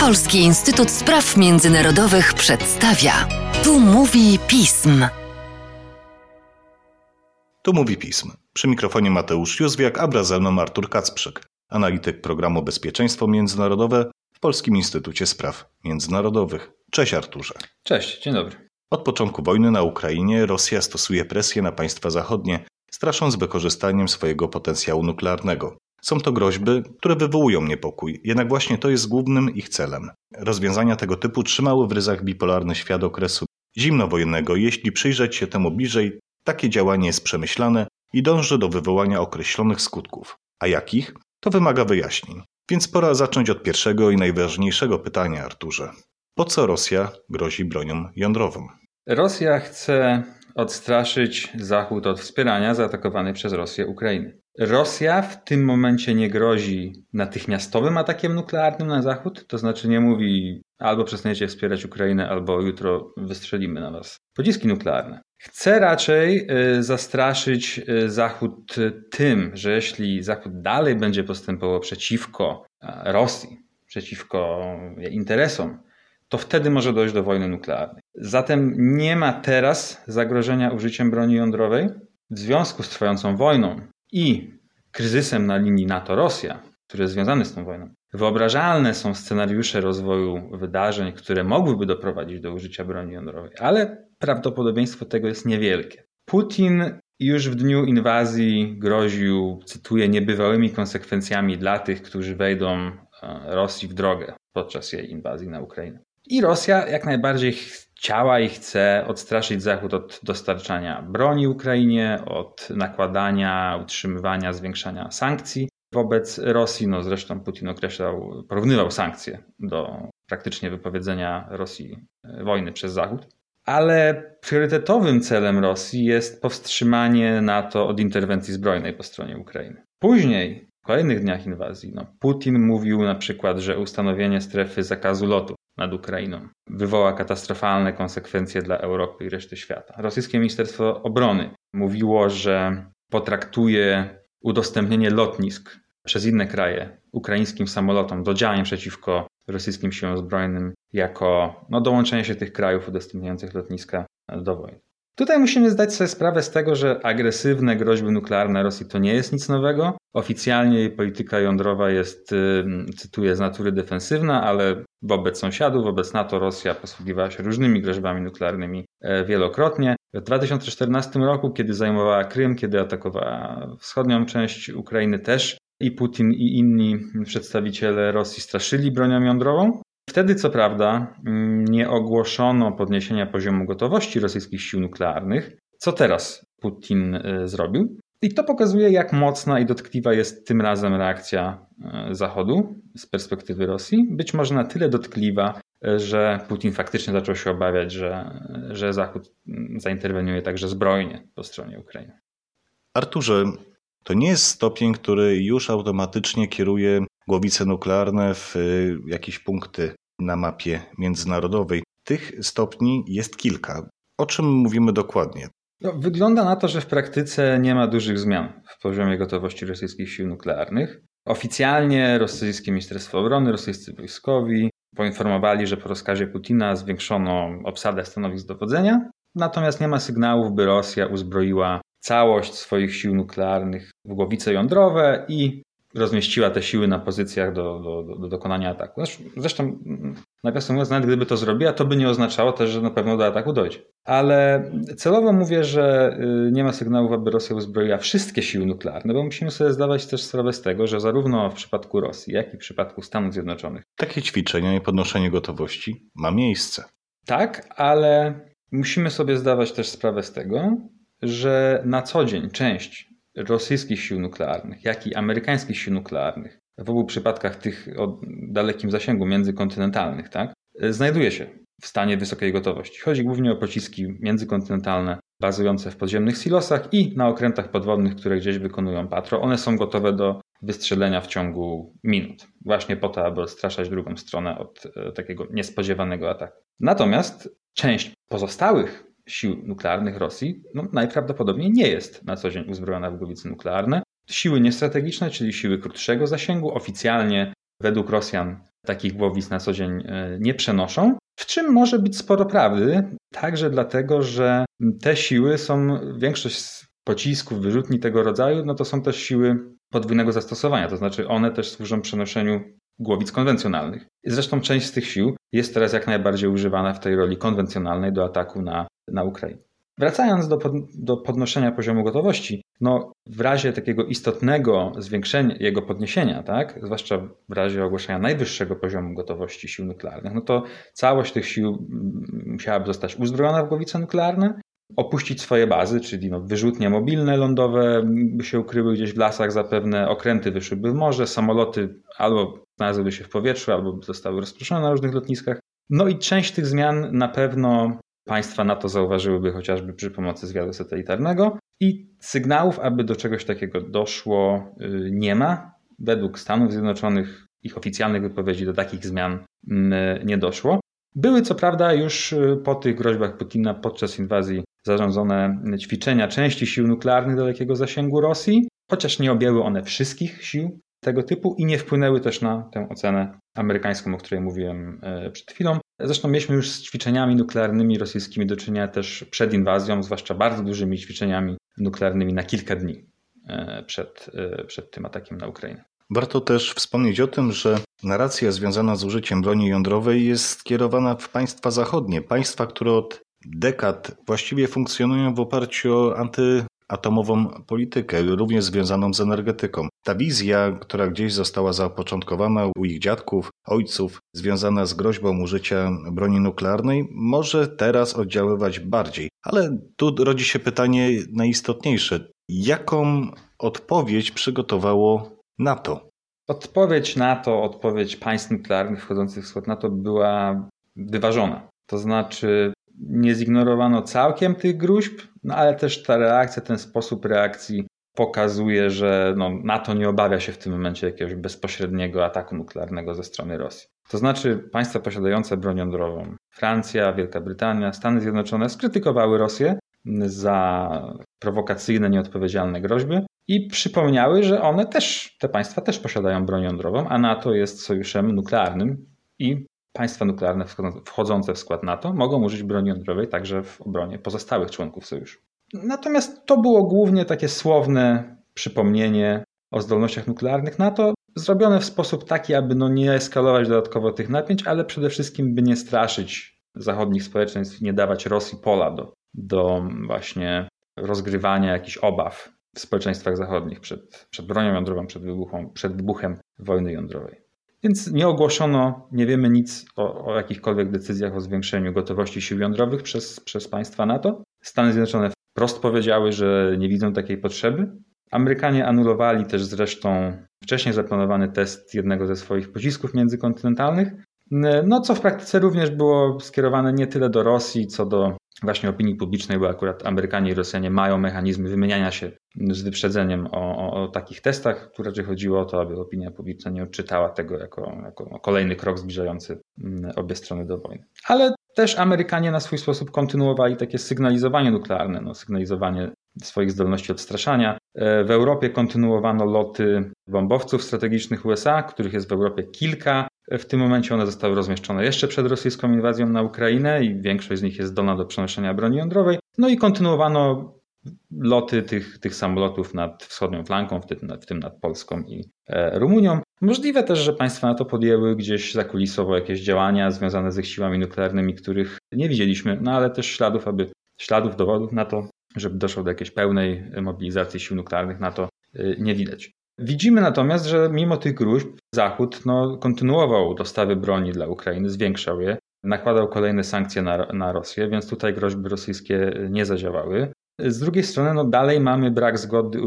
Polski Instytut Spraw Międzynarodowych przedstawia. Tu mówi pism. Tu mówi pism. Przy mikrofonie Mateusz Józwiak, a wraz ze mną Artur Kacprzyk, analityk programu Bezpieczeństwo Międzynarodowe w Polskim Instytucie Spraw Międzynarodowych. Cześć Arturze. Cześć, dzień dobry. Od początku wojny na Ukrainie Rosja stosuje presję na państwa zachodnie, strasząc wykorzystaniem swojego potencjału nuklearnego. Są to groźby, które wywołują niepokój, jednak właśnie to jest głównym ich celem. Rozwiązania tego typu trzymały w ryzach bipolarny świat okresu zimnowojennego. Jeśli przyjrzeć się temu bliżej, takie działanie jest przemyślane i dąży do wywołania określonych skutków. A jakich? To wymaga wyjaśnień. Więc pora zacząć od pierwszego i najważniejszego pytania, Arturze. Po co Rosja grozi bronią jądrową? Rosja chce odstraszyć Zachód od wspierania zaatakowanej przez Rosję Ukrainy. Rosja w tym momencie nie grozi natychmiastowym atakiem nuklearnym na Zachód, to znaczy nie mówi albo przestaniecie wspierać Ukrainę, albo jutro wystrzelimy na was pociski nuklearne. Chce raczej y, zastraszyć y, Zachód tym, że jeśli Zachód dalej będzie postępował przeciwko Rosji, przeciwko interesom, to wtedy może dojść do wojny nuklearnej. Zatem nie ma teraz zagrożenia użyciem broni jądrowej. W związku z trwającą wojną i kryzysem na linii NATO-Rosja, który jest związany z tą wojną, wyobrażalne są scenariusze rozwoju wydarzeń, które mogłyby doprowadzić do użycia broni jądrowej, ale prawdopodobieństwo tego jest niewielkie. Putin już w dniu inwazji groził, cytuję, niebywałymi konsekwencjami dla tych, którzy wejdą e, Rosji w drogę podczas jej inwazji na Ukrainę. I Rosja jak najbardziej chciała i chce odstraszyć Zachód od dostarczania broni Ukrainie, od nakładania, utrzymywania, zwiększania sankcji wobec Rosji. No zresztą Putin określał, porównywał sankcje do praktycznie wypowiedzenia Rosji e, wojny przez Zachód. Ale priorytetowym celem Rosji jest powstrzymanie NATO od interwencji zbrojnej po stronie Ukrainy. Później, w kolejnych dniach inwazji, no, Putin mówił na przykład, że ustanowienie strefy zakazu lotu nad Ukrainą wywoła katastrofalne konsekwencje dla Europy i reszty świata. Rosyjskie Ministerstwo Obrony mówiło, że potraktuje udostępnienie lotnisk przez inne kraje ukraińskim samolotom do działań przeciwko rosyjskim siłom zbrojnym jako no, dołączenie się tych krajów udostępniających lotniska do wojny. Tutaj musimy zdać sobie sprawę z tego, że agresywne groźby nuklearne Rosji to nie jest nic nowego. Oficjalnie jej polityka jądrowa jest, cytuję, z natury defensywna, ale wobec sąsiadów, wobec NATO Rosja posługiwała się różnymi groźbami nuklearnymi e, wielokrotnie. W 2014 roku, kiedy zajmowała Krym, kiedy atakowała wschodnią część Ukrainy też i Putin i inni przedstawiciele Rosji straszyli bronią jądrową. Wtedy, co prawda, mm, nie ogłoszono podniesienia poziomu gotowości rosyjskich sił nuklearnych. Co teraz Putin e, zrobił? I to pokazuje, jak mocna i dotkliwa jest tym razem reakcja e, Zachodu z perspektywy Rosji. Być może na tyle dotkliwa, e, że Putin faktycznie zaczął się obawiać, że, że Zachód mm, zainterweniuje także zbrojnie po stronie Ukrainy. Arturze, to nie jest stopień, który już automatycznie kieruje głowice nuklearne w jakieś punkty na mapie międzynarodowej. Tych stopni jest kilka. O czym mówimy dokładnie? No, wygląda na to, że w praktyce nie ma dużych zmian w poziomie gotowości rosyjskich sił nuklearnych. Oficjalnie rosyjskie Ministerstwo Obrony, rosyjscy wojskowi poinformowali, że po rozkazie Putina zwiększono obsadę stanowisk dowodzenia, natomiast nie ma sygnałów, by Rosja uzbroiła całość swoich sił nuklearnych w głowice jądrowe i rozmieściła te siły na pozycjach do, do, do dokonania ataku. Zresztą, nawiasem mówiąc, nawet gdyby to zrobiła, to by nie oznaczało też, że na pewno do ataku dojdzie. Ale celowo mówię, że y, nie ma sygnałów, aby Rosja uzbroiła wszystkie siły nuklearne, bo musimy sobie zdawać też sprawę z tego, że zarówno w przypadku Rosji, jak i w przypadku Stanów Zjednoczonych. Takie ćwiczenia i podnoszenie gotowości ma miejsce. Tak, ale musimy sobie zdawać też sprawę z tego, że na co dzień część rosyjskich sił nuklearnych, jak i amerykańskich sił nuklearnych, w obu przypadkach tych o dalekim zasięgu międzykontynentalnych, tak, znajduje się w stanie wysokiej gotowości. Chodzi głównie o pociski międzykontynentalne bazujące w podziemnych silosach i na okrętach podwodnych, które gdzieś wykonują patrol. One są gotowe do wystrzelenia w ciągu minut, właśnie po to, aby odstraszać drugą stronę od e, takiego niespodziewanego ataku. Natomiast część pozostałych sił nuklearnych Rosji no, najprawdopodobniej nie jest na co dzień uzbrojona w głowice nuklearne. Siły niestrategiczne, czyli siły krótszego zasięgu, oficjalnie według Rosjan takich głowic na co dzień e, nie przenoszą. W czym może być sporo prawdy, także dlatego, że te siły są, większość pocisków, wyrzutni tego rodzaju, no to są też siły podwójnego zastosowania, to znaczy one też służą przenoszeniu głowic konwencjonalnych. Zresztą część z tych sił jest teraz jak najbardziej używana w tej roli konwencjonalnej do ataku na, na Ukrainę. Wracając do, pod, do podnoszenia poziomu gotowości, no w razie takiego istotnego zwiększenia, jego podniesienia, tak, zwłaszcza w razie ogłoszenia najwyższego poziomu gotowości sił nuklearnych, no to całość tych sił musiałaby zostać uzbrojona w głowice nuklearne, opuścić swoje bazy, czyli no, wyrzutnie mobilne lądowe by się ukryły gdzieś w lasach zapewne, okręty wyszłyby w morze, samoloty albo znalazłyby się w powietrzu, albo zostały rozproszone na różnych lotniskach. No i część tych zmian na pewno państwa NATO zauważyłyby chociażby przy pomocy zwiadu satelitarnego i sygnałów, aby do czegoś takiego doszło, y, nie ma. Według Stanów Zjednoczonych, ich oficjalnych wypowiedzi do takich zmian mm, nie doszło. Były co prawda już y, po tych groźbach Putina podczas inwazji zarządzone ćwiczenia części sił nuklearnych dalekiego zasięgu Rosji, chociaż nie objęły one wszystkich sił tego typu i nie wpłynęły też na tę ocenę amerykańską, o której mówiłem e, przed chwilą. Zresztą mieliśmy już z ćwiczeniami nuklearnymi rosyjskimi do czynienia też przed inwazją, zwłaszcza bardzo dużymi ćwiczeniami nuklearnymi na kilka dni e, przed, e, przed tym atakiem na Ukrainę. Warto też wspomnieć o tym, że narracja związana z użyciem broni jądrowej jest skierowana w państwa zachodnie, państwa, które od dekad właściwie funkcjonują w oparciu o antyatomową politykę, również związaną z energetyką. Ta wizja, która gdzieś została zapoczątkowana u ich dziadków, ojców, związana z groźbą użycia broni nuklearnej, może teraz oddziaływać bardziej. Ale tu rodzi się pytanie najistotniejsze. Jaką odpowiedź przygotowało NATO? Odpowiedź NATO, odpowiedź państw nuklearnych wchodzących w skład NATO była wyważona. To znaczy, nie zignorowano całkiem tych gruźb, no ale też ta reakcja, ten sposób reakcji pokazuje, że no, NATO nie obawia się w tym momencie jakiegoś bezpośredniego ataku nuklearnego ze strony Rosji. To znaczy państwa posiadające broń jądrową, Francja, Wielka Brytania, Stany Zjednoczone skrytykowały Rosję za prowokacyjne, nieodpowiedzialne groźby i przypomniały, że one też, te państwa też posiadają broń jądrową, a NATO jest sojuszem nuklearnym i Państwa nuklearne wchodzące w skład NATO mogą użyć broni jądrowej także w obronie pozostałych członków sojuszu. Natomiast to było głównie takie słowne przypomnienie o zdolnościach nuklearnych NATO, zrobione w sposób taki, aby no nie eskalować dodatkowo tych napięć, ale przede wszystkim, by nie straszyć zachodnich społeczeństw, nie dawać Rosji pola do, do właśnie rozgrywania jakichś obaw w społeczeństwach zachodnich przed, przed bronią jądrową, przed, wybuchą, przed wybuchem wojny jądrowej. Więc nie ogłoszono, nie wiemy nic o, o jakichkolwiek decyzjach o zwiększeniu gotowości sił jądrowych przez, przez państwa NATO. Stany Zjednoczone wprost powiedziały, że nie widzą takiej potrzeby. Amerykanie anulowali też zresztą wcześniej zaplanowany test jednego ze swoich pocisków międzykontynentalnych, no co w praktyce również było skierowane nie tyle do Rosji, co do właśnie opinii publicznej, bo akurat Amerykanie i Rosjanie mają mechanizmy wymieniania się z wyprzedzeniem o, o, o takich testach, które raczej chodziło o to, aby opinia publiczna nie odczytała tego jako, jako kolejny krok zbliżający mm, obie strony do wojny. Ale też Amerykanie na swój sposób kontynuowali takie sygnalizowanie nuklearne, no, sygnalizowanie swoich zdolności odstraszania. E, w Europie kontynuowano loty bombowców strategicznych USA, których jest w Europie kilka. W tym momencie one zostały rozmieszczone jeszcze przed rosyjską inwazją na Ukrainę i większość z nich jest zdolna do przenoszenia broni jądrowej. No i kontynuowano loty tych, tych samolotów nad wschodnią flanką, w tym, w tym nad Polską i e, Rumunią. Możliwe też, że państwa na to podjęły gdzieś zakulisowo jakieś działania związane z ich siłami nuklearnymi, których nie widzieliśmy, no ale też śladów, aby śladów, dowodów na to, żeby doszło do jakiejś pełnej mobilizacji sił nuklearnych na to e, nie widać. Widzimy natomiast, że mimo tych gruźb Zachód no, kontynuował dostawy broni dla Ukrainy, zwiększał je, nakładał kolejne sankcje na, na Rosję, więc tutaj groźby rosyjskie nie zadziałały. Z drugiej strony no, dalej mamy brak zgody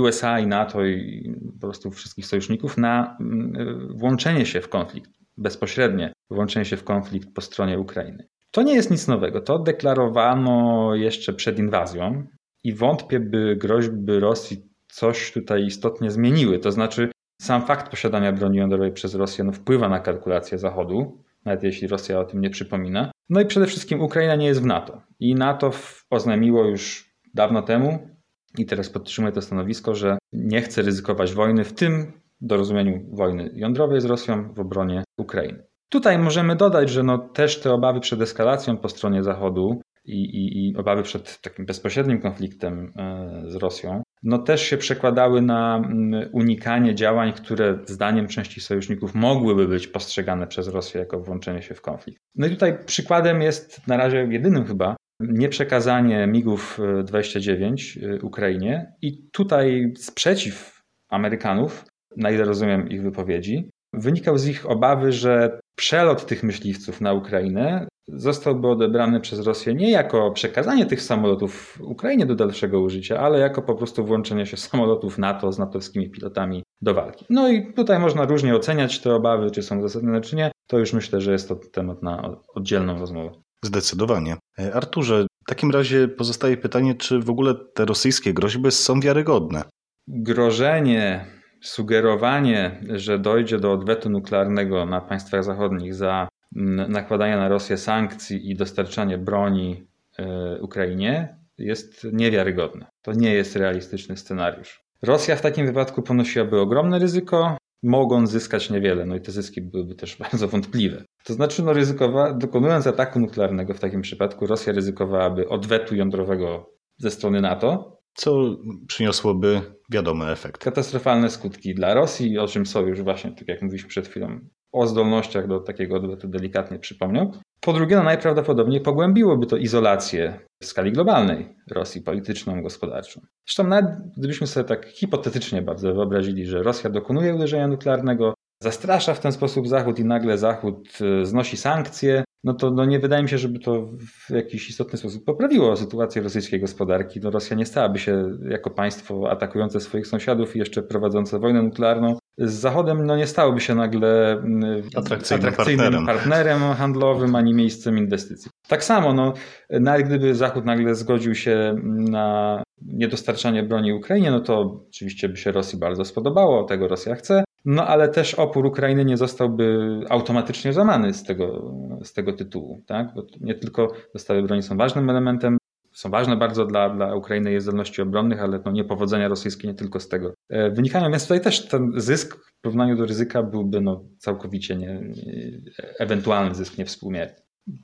USA i NATO i po prostu wszystkich sojuszników na mm, włączenie się w konflikt, bezpośrednie włączenie się w konflikt po stronie Ukrainy. To nie jest nic nowego. To deklarowano jeszcze przed inwazją i wątpię, by groźby Rosji coś tutaj istotnie zmieniły. To znaczy, sam fakt posiadania broni jądrowej przez Rosję no, wpływa na kalkulacje Zachodu, nawet jeśli Rosja o tym nie przypomina. No i przede wszystkim Ukraina nie jest w NATO. I NATO oznajmiło już dawno temu, i teraz podtrzymuje to stanowisko, że nie chce ryzykować wojny, w tym dorozumieniu wojny jądrowej z Rosją w obronie Ukrainy. Tutaj możemy dodać, że no też te obawy przed eskalacją po stronie Zachodu i, i, i obawy przed takim bezpośrednim konfliktem e, z Rosją, no też się przekładały na mm, unikanie działań, które zdaniem części sojuszników mogłyby być postrzegane przez Rosję jako włączenie się w konflikt. No i tutaj przykładem jest na razie jedynym chyba nieprzekazanie MIGów 29 e, Ukrainie i tutaj sprzeciw Amerykanów, na ile rozumiem ich wypowiedzi, wynikał z ich obawy, że przelot tych myśliwców na Ukrainę zostałby odebrany przez Rosję nie jako przekazanie tych samolotów Ukrainie do dalszego użycia, ale jako po prostu włączenie się samolotów NATO z natowskimi pilotami do walki. No i tutaj można różnie oceniać te obawy, czy są uzasadnione, czy nie. To już myślę, że jest to temat na oddzielną rozmowę. Zdecydowanie. Arturze, w takim razie pozostaje pytanie, czy w ogóle te rosyjskie groźby są wiarygodne? Grożenie sugerowanie, że dojdzie do odwetu nuklearnego na państwach zachodnich za nakładanie na Rosję sankcji i dostarczanie broni e, Ukrainie jest niewiarygodne. To nie jest realistyczny scenariusz. Rosja w takim wypadku ponosiłaby ogromne ryzyko, mogąc zyskać niewiele, no i te zyski byłyby też bardzo wątpliwe. To znaczy, no ryzykowa, dokonując ataku nuklearnego w takim przypadku, Rosja ryzykowałaby odwetu jądrowego ze strony NATO, co przyniosłoby wiadomy efekt. Katastrofalne skutki dla Rosji, o czym sojusz właśnie, tak jak mówiliśmy przed chwilą, o zdolnościach do takiego odwetu delikatnie przypomniał. Po drugie, no najprawdopodobniej pogłębiłoby to izolację w skali globalnej Rosji polityczną, gospodarczą. Zresztą nawet gdybyśmy sobie tak hipotetycznie bardzo wyobrazili, że Rosja dokonuje uderzenia nuklearnego, zastrasza w ten sposób Zachód i nagle Zachód e, znosi sankcje, no to no nie wydaje mi się, żeby to w jakiś istotny sposób poprawiło sytuację rosyjskiej gospodarki. No Rosja nie stałaby się jako państwo atakujące swoich sąsiadów i jeszcze prowadzące wojnę nuklearną z Zachodem no nie stałoby się nagle mm, atrakcyjnym, atrakcyjnym partnerem. partnerem. handlowym ani miejscem inwestycji. Tak samo, no, nawet gdyby Zachód nagle zgodził się na niedostarczanie broni Ukrainie, no to oczywiście by się Rosji bardzo spodobało, tego Rosja chce, no ale też opór Ukrainy nie zostałby automatycznie złamany z tego, z tego tytułu. Tak? Bo nie tylko dostawy broni są ważnym elementem, są ważne bardzo dla, dla Ukrainy jej zdolności obronnych, ale no niepowodzenia rosyjskie nie tylko z tego e, wynikają. Więc tutaj też ten zysk w porównaniu do ryzyka byłby no całkowicie nie, nie, ewentualny zysk niewspółmierny.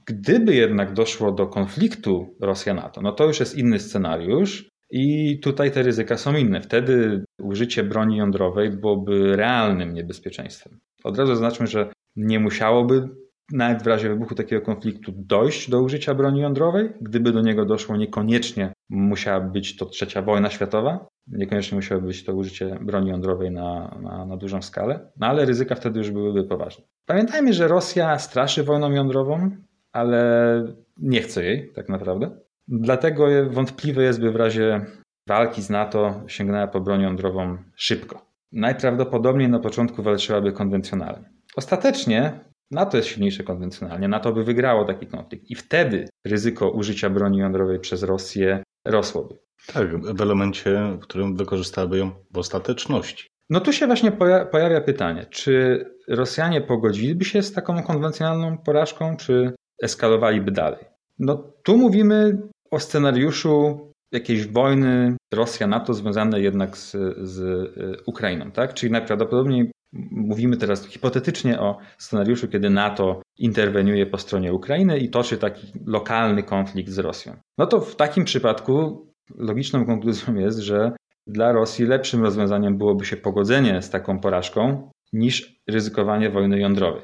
Gdyby jednak doszło do konfliktu Rosja-NATO, no to już jest inny scenariusz, i tutaj te ryzyka są inne. Wtedy użycie broni jądrowej byłoby realnym niebezpieczeństwem. Od razu zaznaczmy, że nie musiałoby nawet w razie wybuchu takiego konfliktu dojść do użycia broni jądrowej. Gdyby do niego doszło, niekoniecznie musiała być to trzecia wojna światowa, niekoniecznie musiało być to użycie broni jądrowej na, na, na dużą skalę, no ale ryzyka wtedy już byłyby poważne. Pamiętajmy, że Rosja straszy wojną jądrową, ale nie chce jej tak naprawdę. Dlatego wątpliwe jest, by w razie walki z NATO sięgnęła po broń jądrową szybko. Najprawdopodobniej na początku walczyłaby konwencjonalnie. Ostatecznie NATO jest silniejsze konwencjonalnie, NATO by wygrało taki konflikt i wtedy ryzyko użycia broni jądrowej przez Rosję rosłoby. Tak, w elemencie, w którym wykorzystałaby ją w ostateczności. No tu się właśnie pojawia pytanie, czy Rosjanie pogodziliby się z taką konwencjonalną porażką, czy eskalowaliby dalej? No tu mówimy o scenariuszu jakiejś wojny Rosja-NATO związanej jednak z, z e, Ukrainą, tak? Czyli najprawdopodobniej mówimy teraz hipotetycznie o scenariuszu, kiedy NATO interweniuje po stronie Ukrainy i toczy taki lokalny konflikt z Rosją. No to w takim przypadku logiczną konkluzją jest, że dla Rosji lepszym rozwiązaniem byłoby się pogodzenie z taką porażką niż ryzykowanie wojny jądrowej.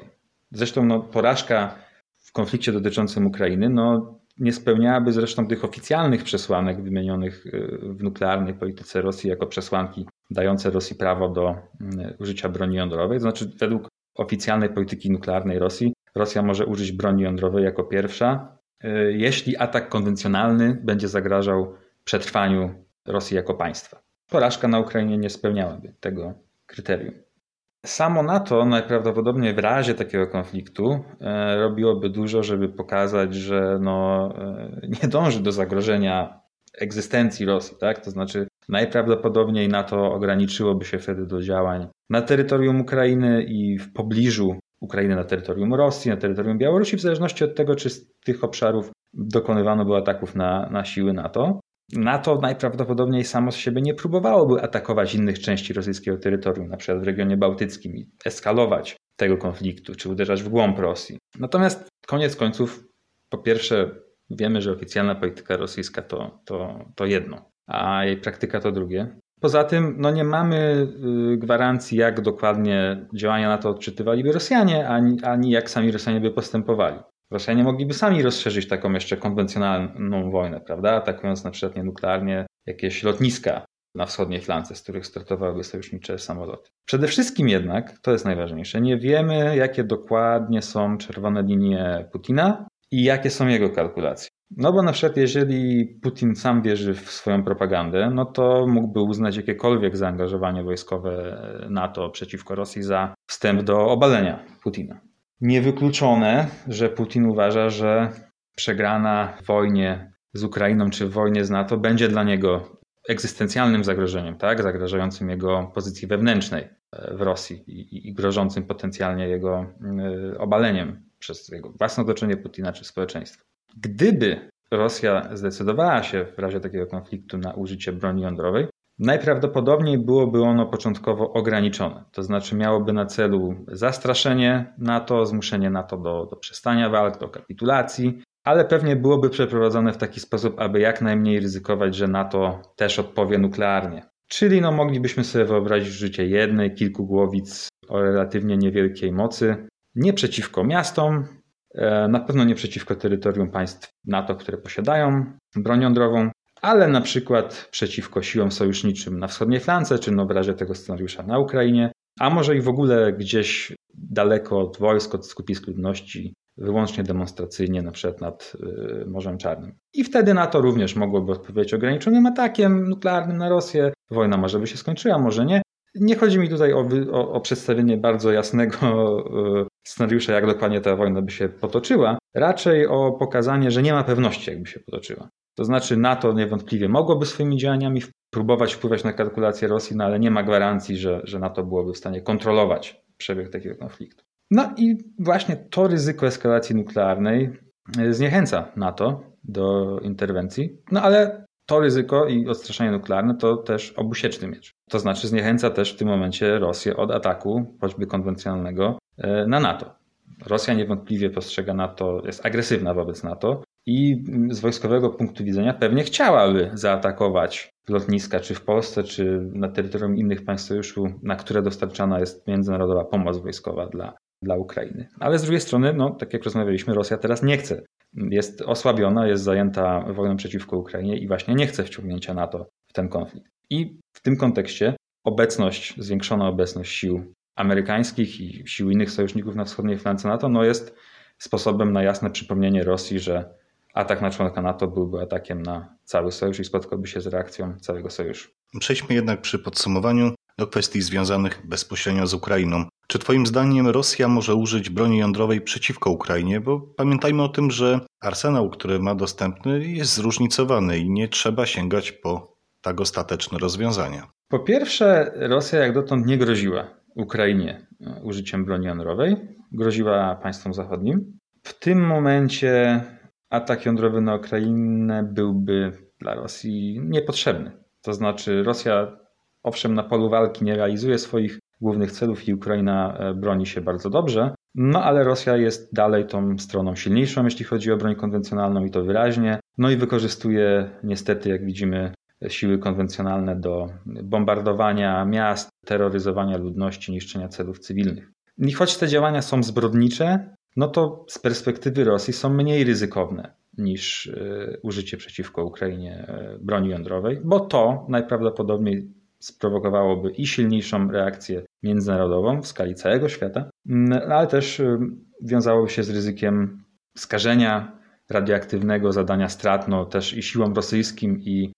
Zresztą no, porażka w konflikcie dotyczącym Ukrainy no, nie spełniałaby zresztą tych oficjalnych przesłanek wymienionych y, w nuklearnej polityce Rosji jako przesłanki dające Rosji prawo do y, użycia broni jądrowej. To znaczy, według oficjalnej polityki nuklearnej Rosji, Rosja może użyć broni jądrowej jako pierwsza, y, jeśli atak konwencjonalny będzie zagrażał przetrwaniu Rosji jako państwa. Porażka na Ukrainie nie spełniałaby tego kryterium. Samo NATO najprawdopodobniej w razie takiego konfliktu e, robiłoby dużo, żeby pokazać, że no, e, nie dąży do zagrożenia egzystencji Rosji. Tak? To znaczy, najprawdopodobniej NATO ograniczyłoby się wtedy do działań na terytorium Ukrainy i w pobliżu Ukrainy na terytorium Rosji, na terytorium Białorusi, w zależności od tego, czy z tych obszarów dokonywano było ataków na, na siły NATO. NATO najprawdopodobniej samo z siebie nie próbowałoby atakować innych części rosyjskiego terytorium, na przykład w regionie bałtyckim i eskalować tego konfliktu, czy uderzać w głąb Rosji. Natomiast koniec końców, po pierwsze, wiemy, że oficjalna polityka rosyjska to, to, to jedno, a jej praktyka to drugie. Poza tym no nie mamy y, gwarancji, jak dokładnie działania NATO odczytywaliby Rosjanie, ani, ani jak sami Rosjanie by postępowali. Rosjanie mogliby sami rozszerzyć taką jeszcze konwencjonalną wojnę, prawda? Atakując na przykład nienuklearnie jakieś lotniska na wschodniej flance, z których startowałyby sojusznicze samoloty. Przede wszystkim jednak, to jest najważniejsze, nie wiemy, jakie dokładnie są czerwone linie Putina i jakie są jego kalkulacje. No bo na przykład jeżeli Putin sam wierzy w swoją propagandę, no to mógłby uznać jakiekolwiek zaangażowanie wojskowe NATO przeciwko Rosji za wstęp do obalenia Putina. Niewykluczone, że Putin uważa, że przegrana w wojnie z Ukrainą czy w wojnie z NATO będzie dla niego egzystencjalnym zagrożeniem, tak? zagrażającym jego pozycji wewnętrznej e, w Rosji i, i grożącym potencjalnie jego e, obaleniem przez jego własne otoczenie Putina czy społeczeństwo. Gdyby Rosja zdecydowała się w razie takiego konfliktu na użycie broni jądrowej, najprawdopodobniej byłoby ono początkowo ograniczone. To znaczy miałoby na celu zastraszenie NATO, zmuszenie NATO do, do przestania walk, do kapitulacji, ale pewnie byłoby przeprowadzone w taki sposób, aby jak najmniej ryzykować, że NATO też odpowie nuklearnie. Czyli no, moglibyśmy sobie wyobrazić życie jednej, kilku głowic o relatywnie niewielkiej mocy, nie przeciwko miastom, e, na pewno nie przeciwko terytorium państw NATO, które posiadają broń jądrową, ale na przykład przeciwko siłom sojuszniczym na wschodniej flance, czy no w razie tego scenariusza na Ukrainie, a może i w ogóle gdzieś daleko od wojsk, od skupisk ludności, wyłącznie demonstracyjnie, na przykład nad y, Morzem Czarnym. I wtedy NATO również mogłoby odpowiedzieć ograniczonym atakiem nuklearnym na Rosję. Wojna może by się skończyła, może nie. Nie chodzi mi tutaj o, o, o przedstawienie bardzo jasnego y, scenariusza, jak dokładnie ta wojna by się potoczyła, raczej o pokazanie, że nie ma pewności, jakby się potoczyła. To znaczy NATO niewątpliwie mogłoby swoimi działaniami próbować wpływać na kalkulacje Rosji, no ale nie ma gwarancji, że, że NATO byłoby w stanie kontrolować przebieg takiego konfliktu. No i właśnie to ryzyko eskalacji nuklearnej e, zniechęca NATO do interwencji, no ale to ryzyko i odstraszanie nuklearne to też obusieczny miecz. To znaczy zniechęca też w tym momencie Rosję od ataku, choćby konwencjonalnego, e, na NATO. Rosja niewątpliwie postrzega NATO, jest agresywna wobec NATO i z wojskowego punktu widzenia pewnie chciałaby zaatakować lotniska, czy w Polsce, czy na terytorium innych państw sojuszu, na które dostarczana jest międzynarodowa pomoc wojskowa dla, dla Ukrainy. Ale z drugiej strony, no, tak jak rozmawialiśmy, Rosja teraz nie chce. Jest osłabiona, jest zajęta wojną przeciwko Ukrainie i właśnie nie chce wciągnięcia NATO w ten konflikt. I w tym kontekście obecność, zwiększona obecność sił amerykańskich i sił innych sojuszników na wschodniej flance NATO no jest sposobem na jasne przypomnienie Rosji, że atak na członka NATO byłby atakiem na cały sojusz i spotkałby się z reakcją całego sojuszu. Przejdźmy jednak przy podsumowaniu do kwestii związanych bezpośrednio z Ukrainą. Czy Twoim zdaniem Rosja może użyć broni jądrowej przeciwko Ukrainie? Bo pamiętajmy o tym, że arsenał, który ma dostępny, jest zróżnicowany i nie trzeba sięgać po tak ostateczne rozwiązania. Po pierwsze, Rosja jak dotąd nie groziła Ukrainie e, użyciem broni jądrowej, groziła państwom zachodnim. W tym momencie atak jądrowy na Ukrainę byłby dla Rosji niepotrzebny. To znaczy, Rosja owszem na polu walki nie realizuje swoich głównych celów i Ukraina e, broni się bardzo dobrze, no ale Rosja jest dalej tą stroną silniejszą, jeśli chodzi o broń konwencjonalną i to wyraźnie. No i wykorzystuje niestety, jak widzimy, siły konwencjonalne do bombardowania miast, terroryzowania ludności, niszczenia celów cywilnych. I choć te działania są zbrodnicze, no to z perspektywy Rosji są mniej ryzykowne niż e, użycie przeciwko Ukrainie e, broni jądrowej, bo to najprawdopodobniej sprowokowałoby i silniejszą reakcję międzynarodową w skali całego świata, mm, ale też e, wiązałoby się z ryzykiem skażenia radioaktywnego, zadania strat, no też i siłom rosyjskim, i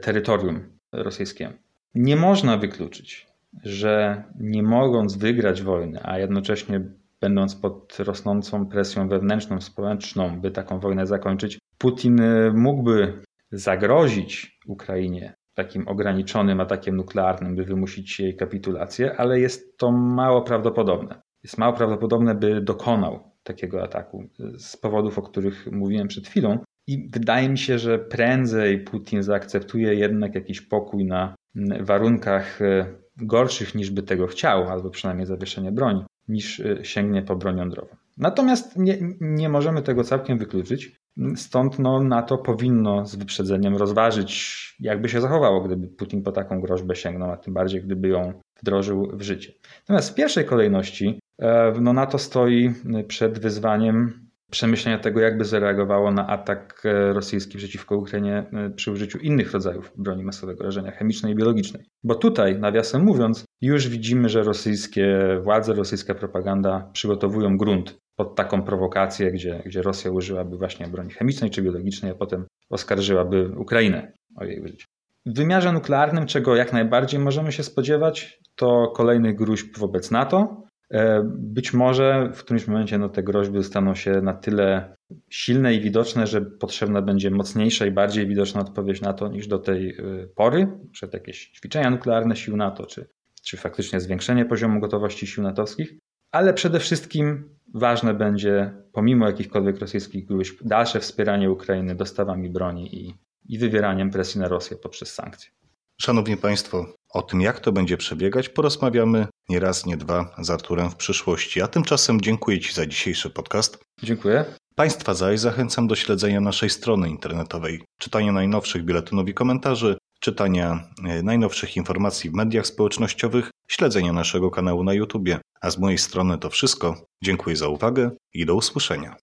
terytorium rosyjskiemu. Nie można wykluczyć, że nie mogąc wygrać wojny, a jednocześnie będąc pod rosnącą presją wewnętrzną, społeczną, by taką wojnę zakończyć, Putin y, mógłby zagrozić Ukrainie takim ograniczonym atakiem nuklearnym, by wymusić jej kapitulację, ale jest to mało prawdopodobne. Jest mało prawdopodobne, by dokonał takiego ataku z powodów, o których mówiłem przed chwilą. I wydaje mi się, że prędzej Putin zaakceptuje jednak jakiś pokój na warunkach e, gorszych niż by tego chciał, albo przynajmniej zawieszenie broni, niż e, sięgnie po broń jądrową. Natomiast nie, nie możemy tego całkiem wykluczyć. Stąd no, NATO powinno z wyprzedzeniem rozważyć, jakby się zachowało, gdyby Putin po taką groźbę sięgnął, a tym bardziej gdyby ją wdrożył w życie. Natomiast w pierwszej kolejności e, no, NATO stoi przed wyzwaniem przemyślenia tego, jakby zareagowało na atak e, rosyjski przeciwko Ukrainie e, przy użyciu innych rodzajów broni masowego rażenia chemicznej i biologicznej. Bo tutaj, nawiasem mówiąc, już widzimy, że rosyjskie władze, rosyjska propaganda przygotowują grunt pod taką prowokację, gdzie, gdzie Rosja użyłaby właśnie broni chemicznej czy biologicznej, a potem oskarżyłaby Ukrainę o jej użycie. W wymiarze nuklearnym, czego jak najbardziej możemy się spodziewać, to kolejnych gruźb wobec NATO, być może w którymś momencie no, te groźby staną się na tyle silne i widoczne, że potrzebna będzie mocniejsza i bardziej widoczna odpowiedź na to niż do tej e, pory, przed jakieś ćwiczenia nuklearne sił NATO, czy, czy faktycznie zwiększenie poziomu gotowości sił natowskich. Ale przede wszystkim ważne będzie, pomimo jakichkolwiek rosyjskich gruźb, dalsze wspieranie Ukrainy dostawami broni i, i wywieraniem presji na Rosję poprzez sankcje. Szanowni Państwo, o tym, jak to będzie przebiegać, porozmawiamy nie raz, nie dwa z Arturem w przyszłości. A tymczasem dziękuję Ci za dzisiejszy podcast. Dziękuję. Państwa zaś zachęcam do śledzenia naszej strony internetowej, czytania najnowszych biuletynów i komentarzy, czytania e, najnowszych informacji w mediach społecznościowych, śledzenia naszego kanału na YouTube. A z mojej strony to wszystko. Dziękuję za uwagę i do usłyszenia.